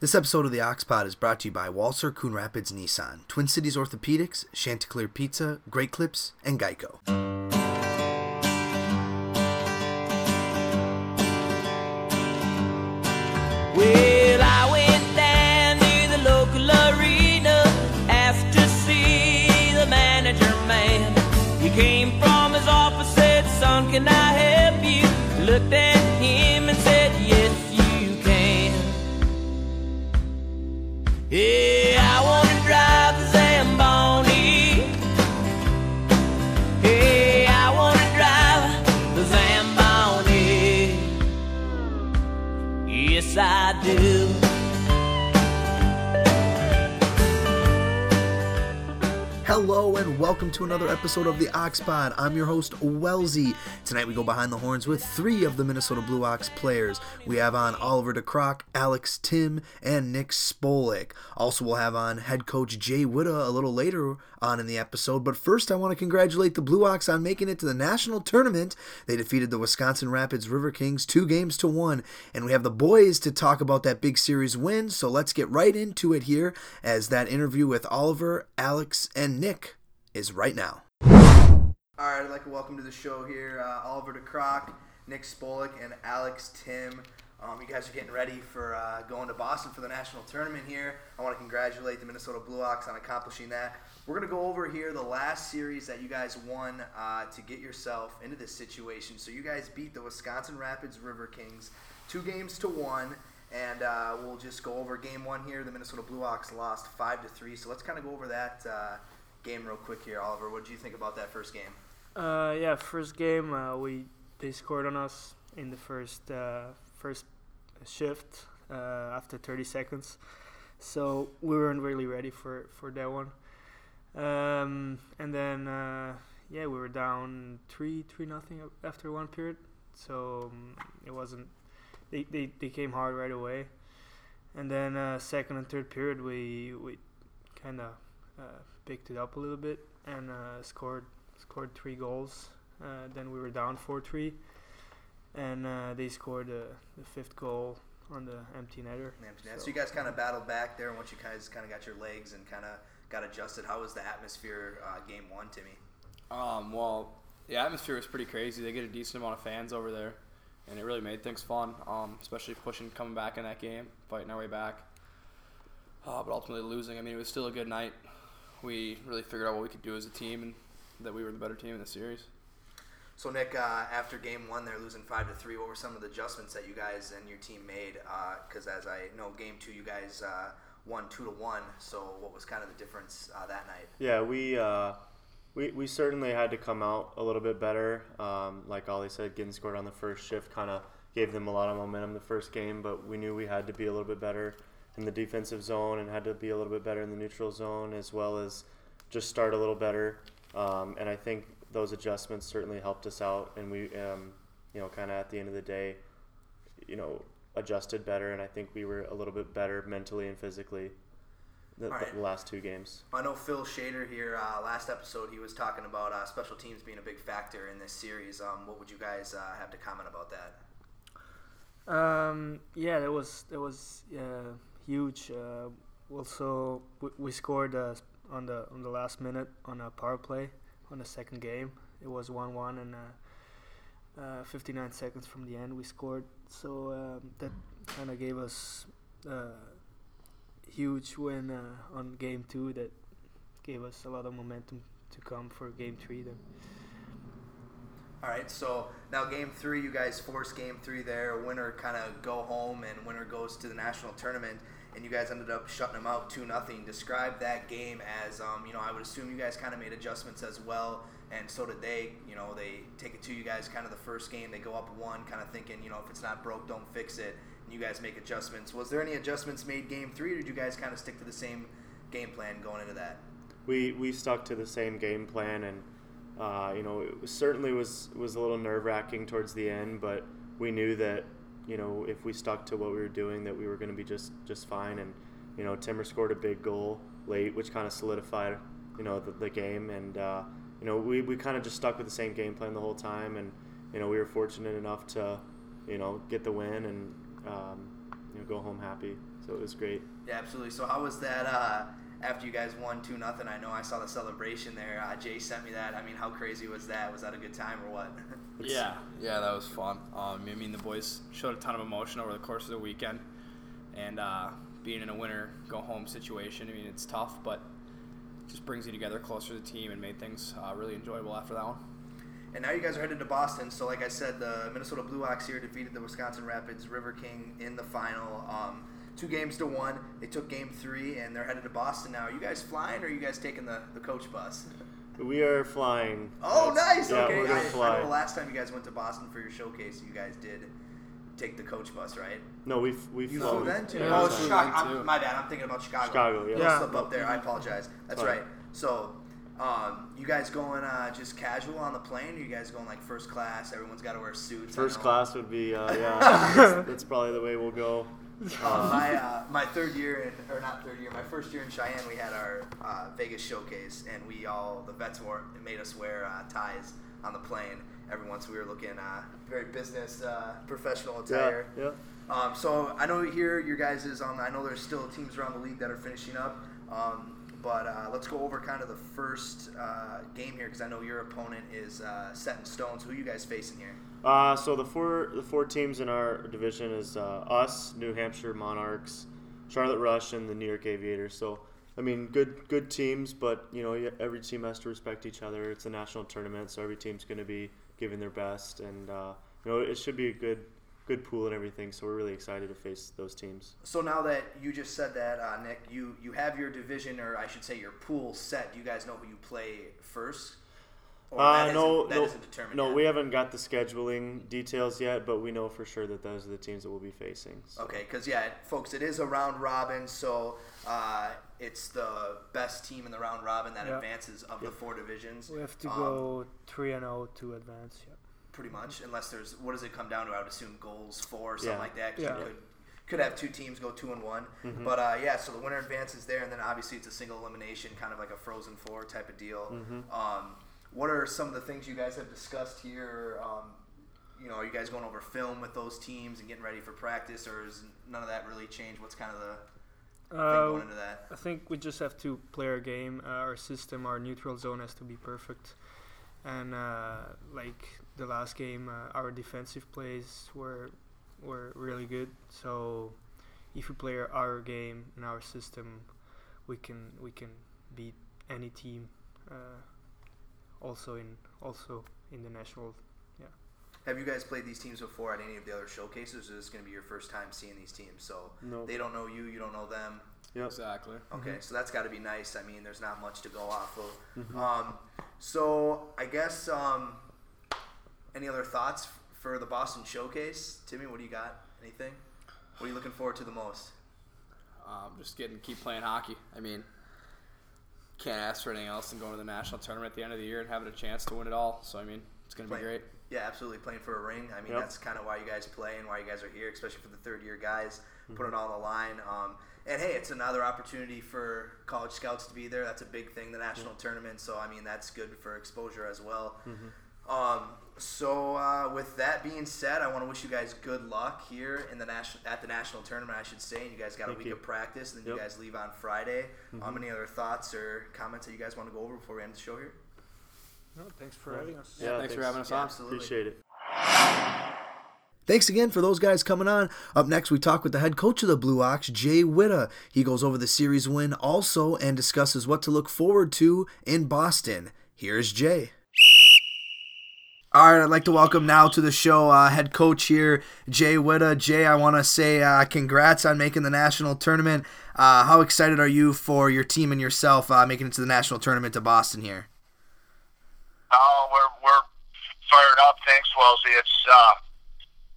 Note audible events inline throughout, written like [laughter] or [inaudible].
This episode of the Oxpod is brought to you by Walser Coon Rapids Nissan, Twin Cities Orthopedics, Chanticlear Pizza, Great Clips, and Geico. Do. Hello and welcome to another episode of the Oxpod. I'm your host, Wellesley. Tonight we go behind the horns with three of the Minnesota Blue Ox players. We have on Oliver DeCroc, Alex Tim, and Nick Spolik. Also, we'll have on head coach Jay Witta a little later on in the episode. But first, I want to congratulate the Blue Ox on making it to the national tournament. They defeated the Wisconsin Rapids River Kings two games to one. And we have the boys to talk about that big series win. So let's get right into it here as that interview with Oliver, Alex, and Nick is right now. All right, I'd like to welcome to the show here uh, Oliver DeCroc, Nick Spolik, and Alex Tim. Um, you guys are getting ready for uh, going to Boston for the national tournament here. I want to congratulate the Minnesota Blue Ox on accomplishing that. We're going to go over here the last series that you guys won uh, to get yourself into this situation. So you guys beat the Wisconsin Rapids River Kings two games to one. And uh, we'll just go over game one here. The Minnesota Blue Ox lost five to three. So let's kind of go over that uh, game real quick here, Oliver. What did you think about that first game? Uh, yeah, first game uh, we they scored on us in the first uh, first shift uh, after 30 seconds, so we weren't really ready for for that one. Um, and then uh, yeah, we were down three three nothing after one period, so um, it wasn't they, they they came hard right away. And then uh, second and third period we we kind of uh, picked it up a little bit and uh, scored scored three goals. Uh, then we were down four three, and uh, they scored uh, the fifth goal on the empty netter. So, you guys kind of battled back there, and once you guys kind of got your legs and kind of got adjusted, how was the atmosphere uh, game one, Timmy? Um, well, the atmosphere was pretty crazy. They get a decent amount of fans over there, and it really made things fun. Um, especially pushing, coming back in that game, fighting our way back. Uh, but ultimately losing. I mean, it was still a good night. We really figured out what we could do as a team, and that we were the better team in the series. So Nick, uh, after game one, they're losing five to three. What were some of the adjustments that you guys and your team made? Because as I know, game two, you guys uh, won two to one. So what was kind of the difference uh, that night? Yeah, we uh, we we certainly had to come out a little bit better. Um, like Ollie said, getting scored on the first shift kind of gave them a lot of momentum the first game, but we knew we had to be a little bit better in the defensive zone and had to be a little bit better in the neutral zone as well as just start a little better. Um, and I think those adjustments certainly helped us out, and we, um, you know, kind of at the end of the day, you know, adjusted better, and I think we were a little bit better mentally and physically the, right. the last two games. I know Phil Shader here. Uh, last episode, he was talking about uh, special teams being a big factor in this series. Um, what would you guys uh, have to comment about that? Um, yeah, that was that was uh, huge. Uh, also, we, we scored uh, on the on the last minute on a power play on the second game. It was one one and uh, uh, 59 seconds from the end we scored. So um, that kind of gave us a huge win uh, on game two. That gave us a lot of momentum to come for game three. Then. All right, so now game three, you guys force game three there. Winner kind of go home, and winner goes to the national tournament. And you guys ended up shutting them out two nothing. Describe that game as, um, you know, I would assume you guys kind of made adjustments as well, and so did they. You know, they take it to you guys kind of the first game. They go up one, kind of thinking, you know, if it's not broke, don't fix it. And you guys make adjustments. Was there any adjustments made game three, or did you guys kind of stick to the same game plan going into that? We we stuck to the same game plan and. Uh, you know, it certainly was was a little nerve wracking towards the end, but we knew that you know if we stuck to what we were doing, that we were going to be just just fine. And you know, Timmer scored a big goal late, which kind of solidified you know the, the game. And uh, you know, we, we kind of just stuck with the same game plan the whole time. And you know, we were fortunate enough to you know get the win and um, you know go home happy. So it was great. Yeah, absolutely. So how was that uh, after you guys won two nothing? I know I saw the celebration there. Uh, Jay sent me that. I mean, how crazy was that? Was that a good time or what? [laughs] Yeah, yeah, that was fun. Um, I mean, the boys showed a ton of emotion over the course of the weekend, and uh, being in a winner go home situation. I mean, it's tough, but it just brings you together closer to the team and made things uh, really enjoyable after that one. And now you guys are headed to Boston. So, like I said, the Minnesota Blue Ox here defeated the Wisconsin Rapids River King in the final. Um, two games to one. They took game three, and they're headed to Boston now. Are you guys flying, or are you guys taking the, the coach bus? We are flying. Oh, That's- nice. Yeah, okay. we're I, gonna I fly. know the last time you guys went to Boston for your showcase, you guys did take the coach bus, right? No, we've we've You flown. flew then too. Yeah. oh, it's Chicago. too. I'm, my bad. I'm thinking about Chicago. Chicago, yeah. Yeah. slip up there. I apologize. That's Fine. right. So, um, you guys going uh, just casual on the plane? Or you guys going like first class? Everyone's got to wear suits. First class would be uh, yeah. [laughs] that's, that's probably the way we'll go. Uh, my uh, my third year in or not third year, my first year in Cheyenne, we had our uh, Vegas showcase, and we all the vets wore made us wear uh, ties on the plane. Every once we were looking uh, very business uh, professional attire. yeah. Um, so I know here your guys is on. I know there's still teams around the league that are finishing up. Um, but uh, let's go over kind of the first uh, game here because I know your opponent is uh, set in stone. So who you guys facing here? Uh, so the four the four teams in our division is uh, us, New Hampshire Monarchs, Charlotte Rush, and the New York Aviators. So I mean, good good teams, but you know every team has to respect each other. It's a national tournament, so every team's going to be giving their best, and uh, you know it should be a good good pool and everything. So we're really excited to face those teams. So now that you just said that, uh, Nick, you you have your division, or I should say your pool set. Do you guys know who you play first? Or Uh, that no, isn't- that no, isn't determined no, yet? we haven't got the scheduling details yet, but we know for sure that those are the teams that we'll be facing. So. Okay, because yeah, folks, it is a round robin, so uh, it's the best team in the round robin that Yeah. advances of the four divisions. We have to Um, go three and zero to advance. Yeah. pretty much, unless there's what does it come down to? I would assume goals for, or something Yeah. like that. 'cause Yeah. you could could have two teams go two and one. Mm-hmm. But uh, yeah, so the winner advances there, and then obviously it's a single elimination, kind of like a Frozen Four type of deal. Mm-hmm. Um, what are some of the things you guys have discussed here? Um, you know, are you guys going over film with those teams and getting ready for practice, or is none of that really changed? What's kind of the thing going Uh, into that? I think we just have to play our game. Uh, our system, our neutral zone has to be perfect. And uh, like the last game, uh, our defensive plays were were really good. So if we play our, our game and our system, we can we can beat any team. Also in also in the national. Yeah. Have you guys played these teams before at any of the other showcases, or is this going to be your first time seeing these teams? So No. they don't know you, you don't know them. Yeah, Exactly. Okay, so that's got to be nice. I mean, there's not much to go off of. Mm-hmm. Um, so I guess um, any other thoughts for the Boston showcase, Timmy? What do you got? Anything? What are you looking forward to the most? Um, just getting keep playing hockey. I mean, can't ask for anything else than going to the national tournament at the end of the year and having a chance to win it all. So I mean, it's gonna be Play- great. Yeah, absolutely. Playing for a ring. I mean, Yep. that's kind of why you guys play and why you guys are here, especially for the third year guys. Mm-hmm. Put it all on the line. Um, and hey, it's another opportunity for college scouts to be there. That's a big thing, the national tournament. So I mean, that's good for exposure as well. Mm-hmm. Um, so uh, with that being said, I want to wish you guys good luck here in the national at the national tournament. I should say, and you guys got a week you. of practice, and then you guys leave on Friday. Mm-hmm. Um, any other thoughts or comments that you guys want to go over before we end the show here? No, thanks for having us. Yeah, thanks for having us Yeah, on. absolutely. Appreciate it. Thanks again for those guys coming on. Up next, we talk with the head coach of the Blue Ox, Jay Witta. He goes over the series win also and discusses what to look forward to in Boston. Here's Jay. All right, I'd like to welcome now to the show uh, head coach here, Jay Witta. Jay, I want to say uh, congrats on making the national tournament. Uh, how excited are you for your team and yourself uh, making it to the national tournament to Boston here? Oh, we're we're fired up. Thanks, Wellesley. It's uh,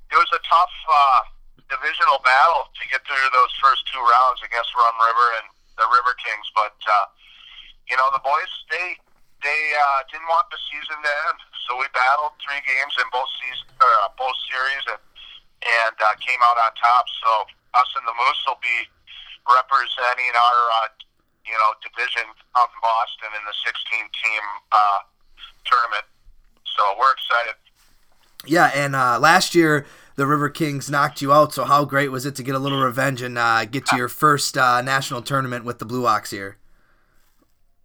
it was a tough uh, divisional battle to get through those first two rounds against Rum River and the River Kings, but you know the boys they they uh, didn't want the season to end, so we battled three games in both season uh, both series and and uh, came out on top. So us and the Moose will be representing our uh, you know division out in Boston in the 16 team. Uh, tournament. So we're excited. Yeah, and uh, last year the River Kings knocked you out. So how great was it to get a little revenge and uh, get to [laughs] your first uh, national tournament with the Blue Ox here?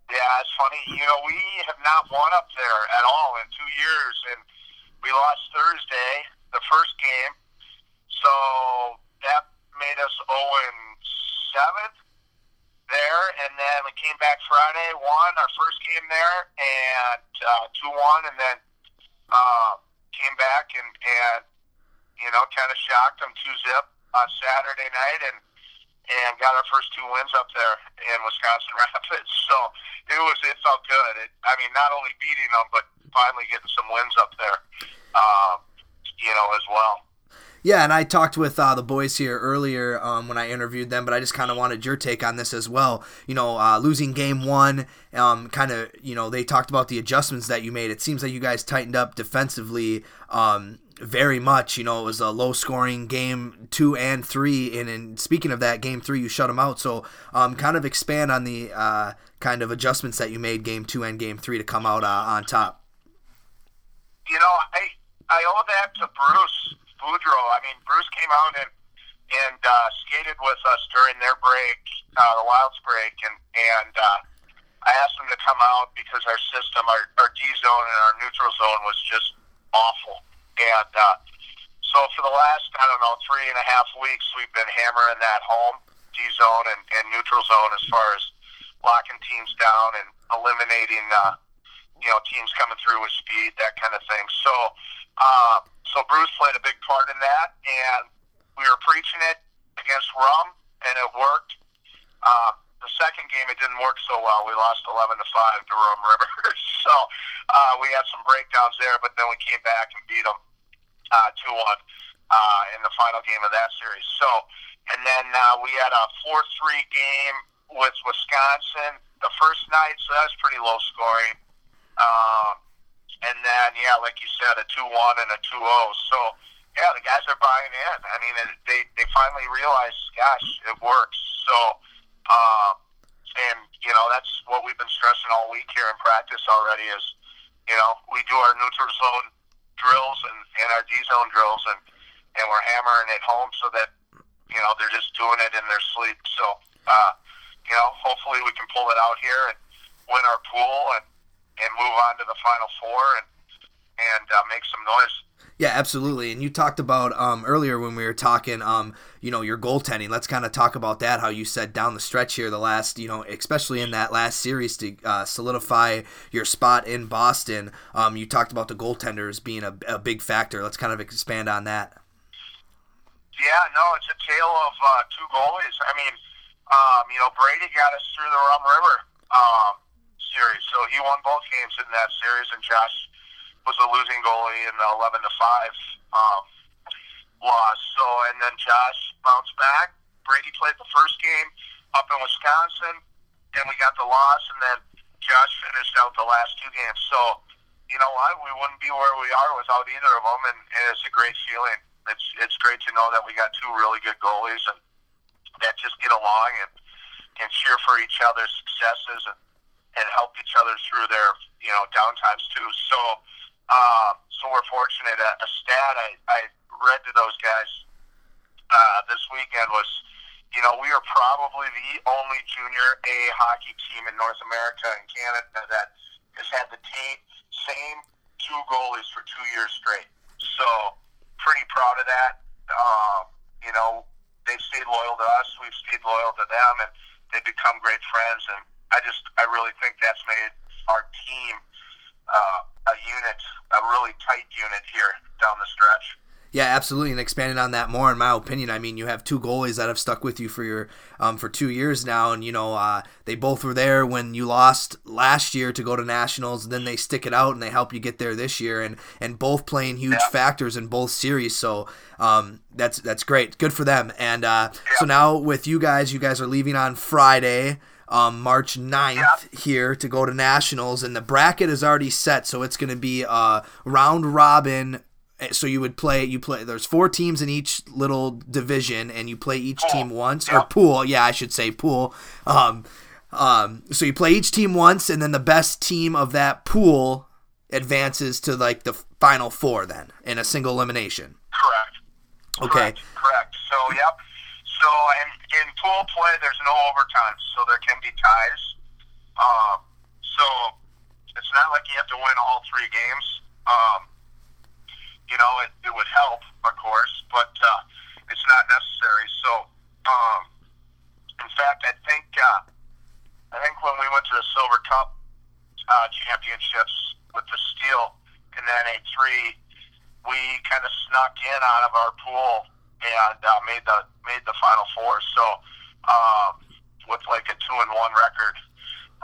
Yeah, it's funny. You know, we have not won up there at all in two years, and we lost Thursday, the first game. So that made us 0 and 7 there, and then we came back Friday, won our first game there, and uh, 2 1, and then uh, came back and, and you know, kind of shocked them 2 zip on Saturday night, and and got our first two wins up there in Wisconsin [laughs] Rapids. So it was it felt good. It, I mean, not only beating them, but finally getting some wins up there, uh, you know, as well. Yeah, and I talked with uh, the boys here earlier um, when I interviewed them, but I just kind of wanted your take on this as well. You know, uh, losing game one, um, kind of, you know, they talked about the adjustments that you made. It seems like you guys tightened up defensively. Um, very much. You know, it was a low scoring game two and three. And, in speaking of that, game three, you shut them out. So, um, kind of expand on the uh, kind of adjustments that you made game two and game three to come out uh, on top. You know, I I owe that to Bruce Boudreau. I mean, Bruce came out and and uh, skated with us during their break, uh, the Wilds break, and and uh, I asked him to come out because our system, our, our D zone and our neutral zone was just awful and uh, so for the last, I don't know, three and a half weeks, we've been hammering that home D zone and, and neutral zone as far as locking teams down and eliminating, uh, you know, teams coming through with speed, that kind of thing. So, uh, so Bruce played a big part in that, and we were preaching it against Rum, and it worked. Uh, the second game, it didn't work so well. We lost 11 to 5 to Rum River. [laughs] so uh, we had some breakdowns there, but then we came back and beat them uh, 2 1 uh, in the final game of that series. So, and then uh, we had a 4 3 game with Wisconsin the first night, so that was pretty low scoring. Um, and then, yeah, like you said, a 2 1 and a 2 0. So, yeah, the guys are buying in. I mean, they, they finally realize, gosh, it works. So, um, and you know that's what we've been stressing all week here in practice already. Is you know we do our neutral zone drills and, and our D zone drills, and and we're hammering it home so that you know they're just doing it in their sleep. So uh, you know hopefully we can pull it out here and win our pool and and move on to the final four and and uh, make some noise. Yeah, absolutely. And you talked about um, earlier when we were talking, um, you know, your goaltending. Let's kind of talk about that. How you said down the stretch here, the last, you know, especially in that last series to uh, solidify your spot in Boston. Um, you talked about the goaltenders being a, a, big factor. Let's kind of expand on that. Yeah, no, it's a tale of uh, two goalies. I mean, um, you know, Brady got us through the Rum River um, series, so he won both games in that series, and Josh was a losing goalie in the 11 to 5 um, loss. So, and then Josh bounced back. Brady played the first game up in Wisconsin, and we got the loss, and then Josh finished out the last two games. So, you know what? We wouldn't be where we are without either of them, and, and it's a great feeling. It's it's great to know that we got two really good goalies and that just get along and and cheer for each other's successes and and help each other through their you know downtimes too. So uh, so we're fortunate. A, a stat I, I read to those guys uh, this weekend was, you know, we are probably the only junior A hockey team in North America and Canada that has had the team, same two goalies for two years straight. So pretty proud of that. Um, you know, they've stayed loyal to us. We've stayed loyal to them, and they've become great friends. And I just, I really think that's made our team uh, a unit, really tight unit here down the stretch. Yeah, absolutely, and expanding on that more, in my opinion, I mean, you have two goalies that have stuck with you for your um, for two years now, and you know uh, they both were there when you lost last year to go to nationals. And then they stick it out and they help you get there this year, and and both playing huge yeah. factors in both series. So um, that's that's great, good for them. And uh, yeah. so now with you guys, you guys are leaving on Friday um, March 9th yep. here to go to nationals, and the bracket is already set, so it's going to be a round robin. Eh, so you would play. You play. There's four teams in each little division, and you play each pool. team once yep. or pool. Yeah, I should say pool. Um, um, so you play each team once, and then the best team of that pool advances to like the final four then in a single elimination. Correct. Okay. Correct. Correct. So, yep. So, and in pool play, there's no overtime, so there can be ties. Um, so, it's not like you have to win all three games. Um, you know, it, it would help, of course, but uh, it's not necessary. So, um, in fact, I think uh, I think when we went to the Silver Cup uh, championships with the Steel in the NA3, we kind of snuck in out of our pool and uh, made the made the Final Four. So um, with like a two and one record.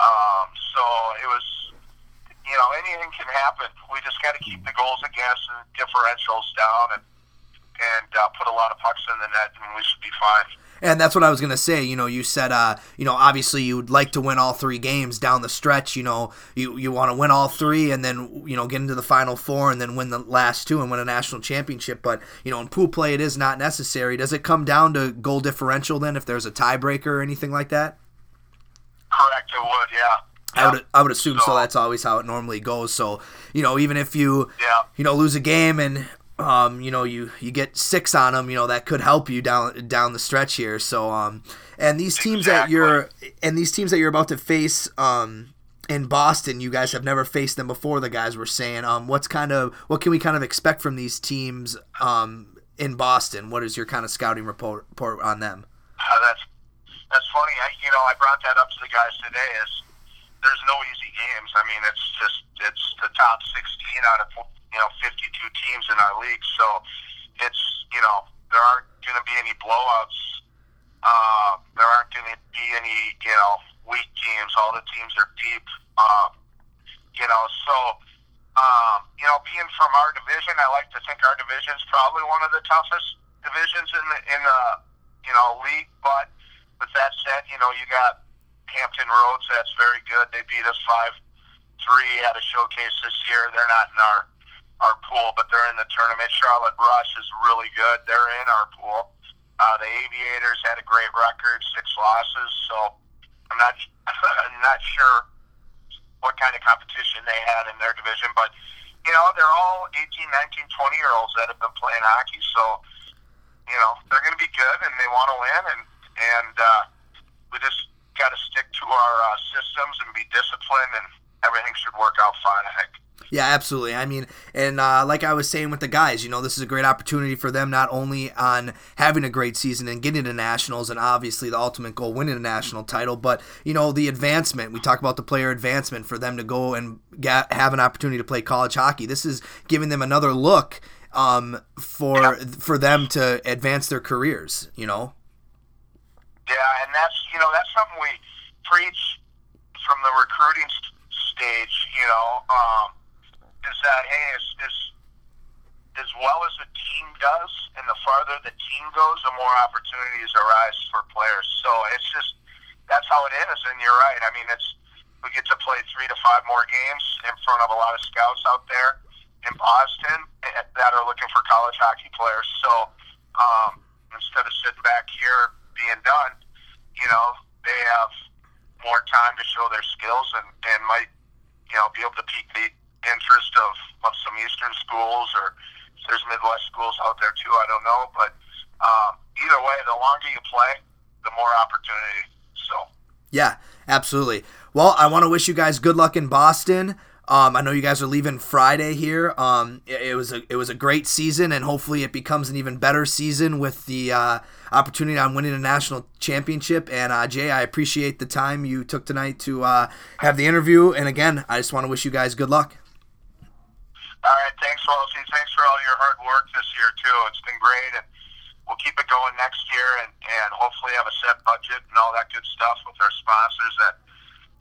Um, so it was, you know, anything can happen. We just got to keep the goals against and differentials down and and uh, put a lot of pucks in the net, and we should be fine. And that's what I was gonna say. You know, you said, uh, you know, obviously you'd like to win all three games down the stretch. You know, you you want to win all three, and then you know get into the final four, and then win the last two and win a national championship. But you know, in pool play, it is not necessary. Does it come down to goal differential then, if there's a tiebreaker or anything like that? Correct, it would, yeah. I would I would assume so. So- That's always how it normally goes. So you know, even if you Yeah. you know lose a game and um you know you you get six on them, you know that could help you down down the stretch here. So um and these teams that you're and these teams that you're about to face um in Boston, you guys have never faced them before. The guys were saying, um, what's kind of what can we kind of expect from these teams um in Boston? What is your kind of scouting report, report on them? Uh, that's that's funny. I, you know, I brought that up to the guys today. Is there's no easy games. I mean, it's just it's the top 16 out of you know 52 teams in our league. So it's you know there aren't going to be any blowouts. Uh, there aren't going to be any you know weak teams. All the teams are deep. Um, you know, so um, you know, being from our division, I like to think our division is probably one of the toughest divisions in the in the you know league. But with that said, you know, you got Hampton Roads. That's very good. They beat us five three at a showcase this year. They're not in our our pool, but they're in the tournament. Charlotte Rush is really good. They're in our pool. Uh, the Aviators had a great record, six losses. So I'm not [laughs] I'm not sure what kind of competition they had in their division, but you know they're all 18, 19, 20 year olds that have been playing hockey. So you know they're going to be good and they want to win, and and uh, we just got to stick to our uh, systems and be disciplined, and everything should work out fine. I think. Yeah, absolutely. I mean, and uh, like I was saying with the guys, you know, this is a great opportunity for them not only on having a great season and getting to nationals, and obviously the ultimate goal, winning a national title, but you know the advancement. We talk about the player advancement for them to go and get, have an opportunity to play college hockey. This is giving them another look um, for for them to advance their careers. You know. Yeah, and that's you know that's something we preach from the recruiting stage. You know, um, is that hey, as, as well as the team does, and the farther the team goes, the more opportunities arise for players. So it's just that's how it is. And you're right. I mean, it's we get to play three to five more games in front of a lot of scouts out there in Boston eh, that are looking for college hockey players. So um, instead of sitting back here being done, you know, they have more time to show their skills and, and might, you know, be able to pique the interest of, of some Eastern schools or if there's Midwest schools out there too. I don't know. But um, either way, the longer you play, the more opportunity. So. Yeah, absolutely. Well, I want to wish you guys good luck in Boston. Um, I know you guys are leaving Friday here. Um, it, it was a it was a great season, and hopefully it becomes an even better season with the uh, opportunity on winning a national championship. And uh, Jay, I appreciate the time you took tonight to uh, have the interview. And again, I just want to wish you guys good luck. All right, thanks, Wellesley. Thanks for all your hard work this year too. It's been great, and we'll keep it going next year, and, and hopefully have a set budget and all that good stuff with our sponsors that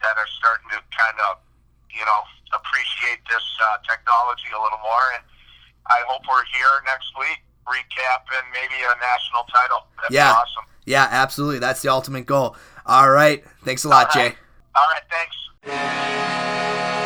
that are starting to kind of, you know, appreciate this uh, technology a little more. And I hope we're here next week, recapping maybe a national title. That'd Yeah. be awesome. Yeah, absolutely. That's the ultimate goal. All right. Thanks a lot, All right. Jay. All right, thanks.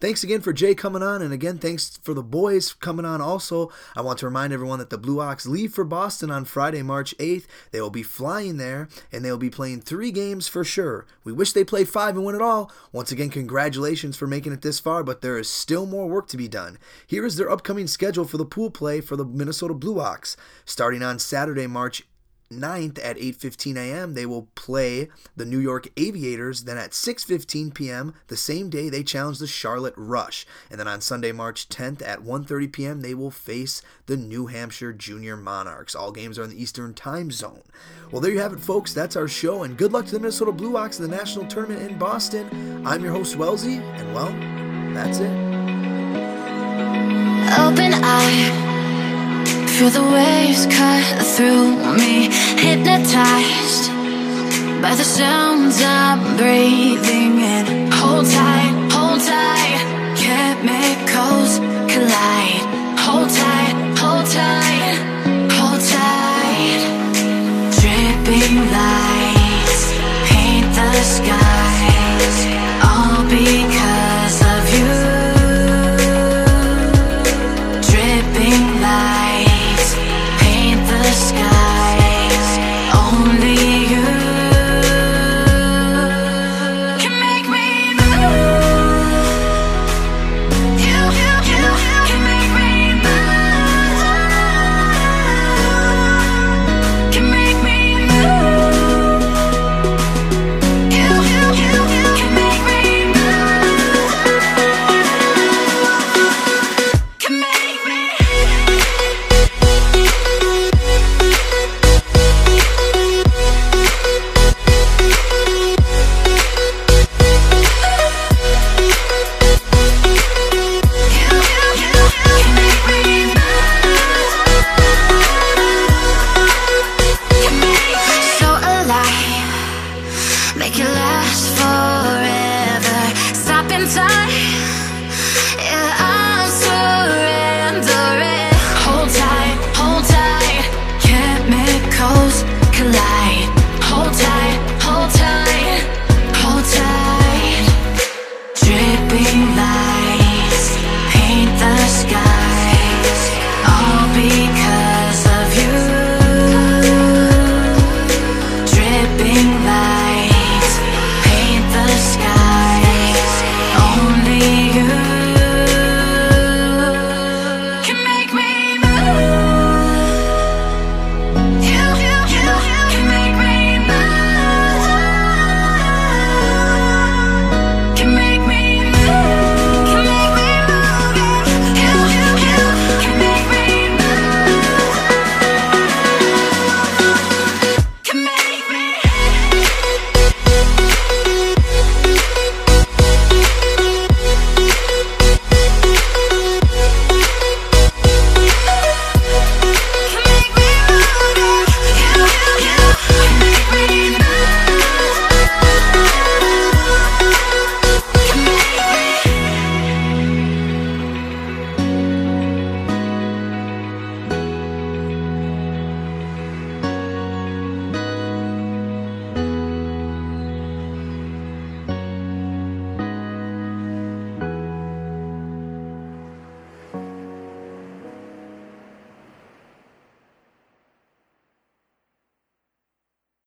Thanks again for Jay coming on, and again, thanks for the boys coming on also. I want to remind everyone that the Blue Ox leave for Boston on Friday, March 8th. They will be flying there, and they will be playing three games for sure. We wish they played five and win it all. Once again, congratulations for making it this far, but there is still more work to be done. Here is their upcoming schedule for the pool play for the Minnesota Blue Ox. Starting on Saturday, March 9th at 8:15 a.m. they will play the New York Aviators. Then at 6:15 p.m. the same day they challenge the Charlotte Rush. And then on Sunday, March 10th at 1:30 p.m. they will face the New Hampshire Junior Monarchs. All games are in the Eastern Time Zone. Well, there you have it, folks. That's our show, and good luck to the Minnesota Blue Ox in the national tournament in Boston. I'm your host Wellesley, and well, that's it. Open eye Feel the waves cut through me Hypnotized by the sounds I'm breathing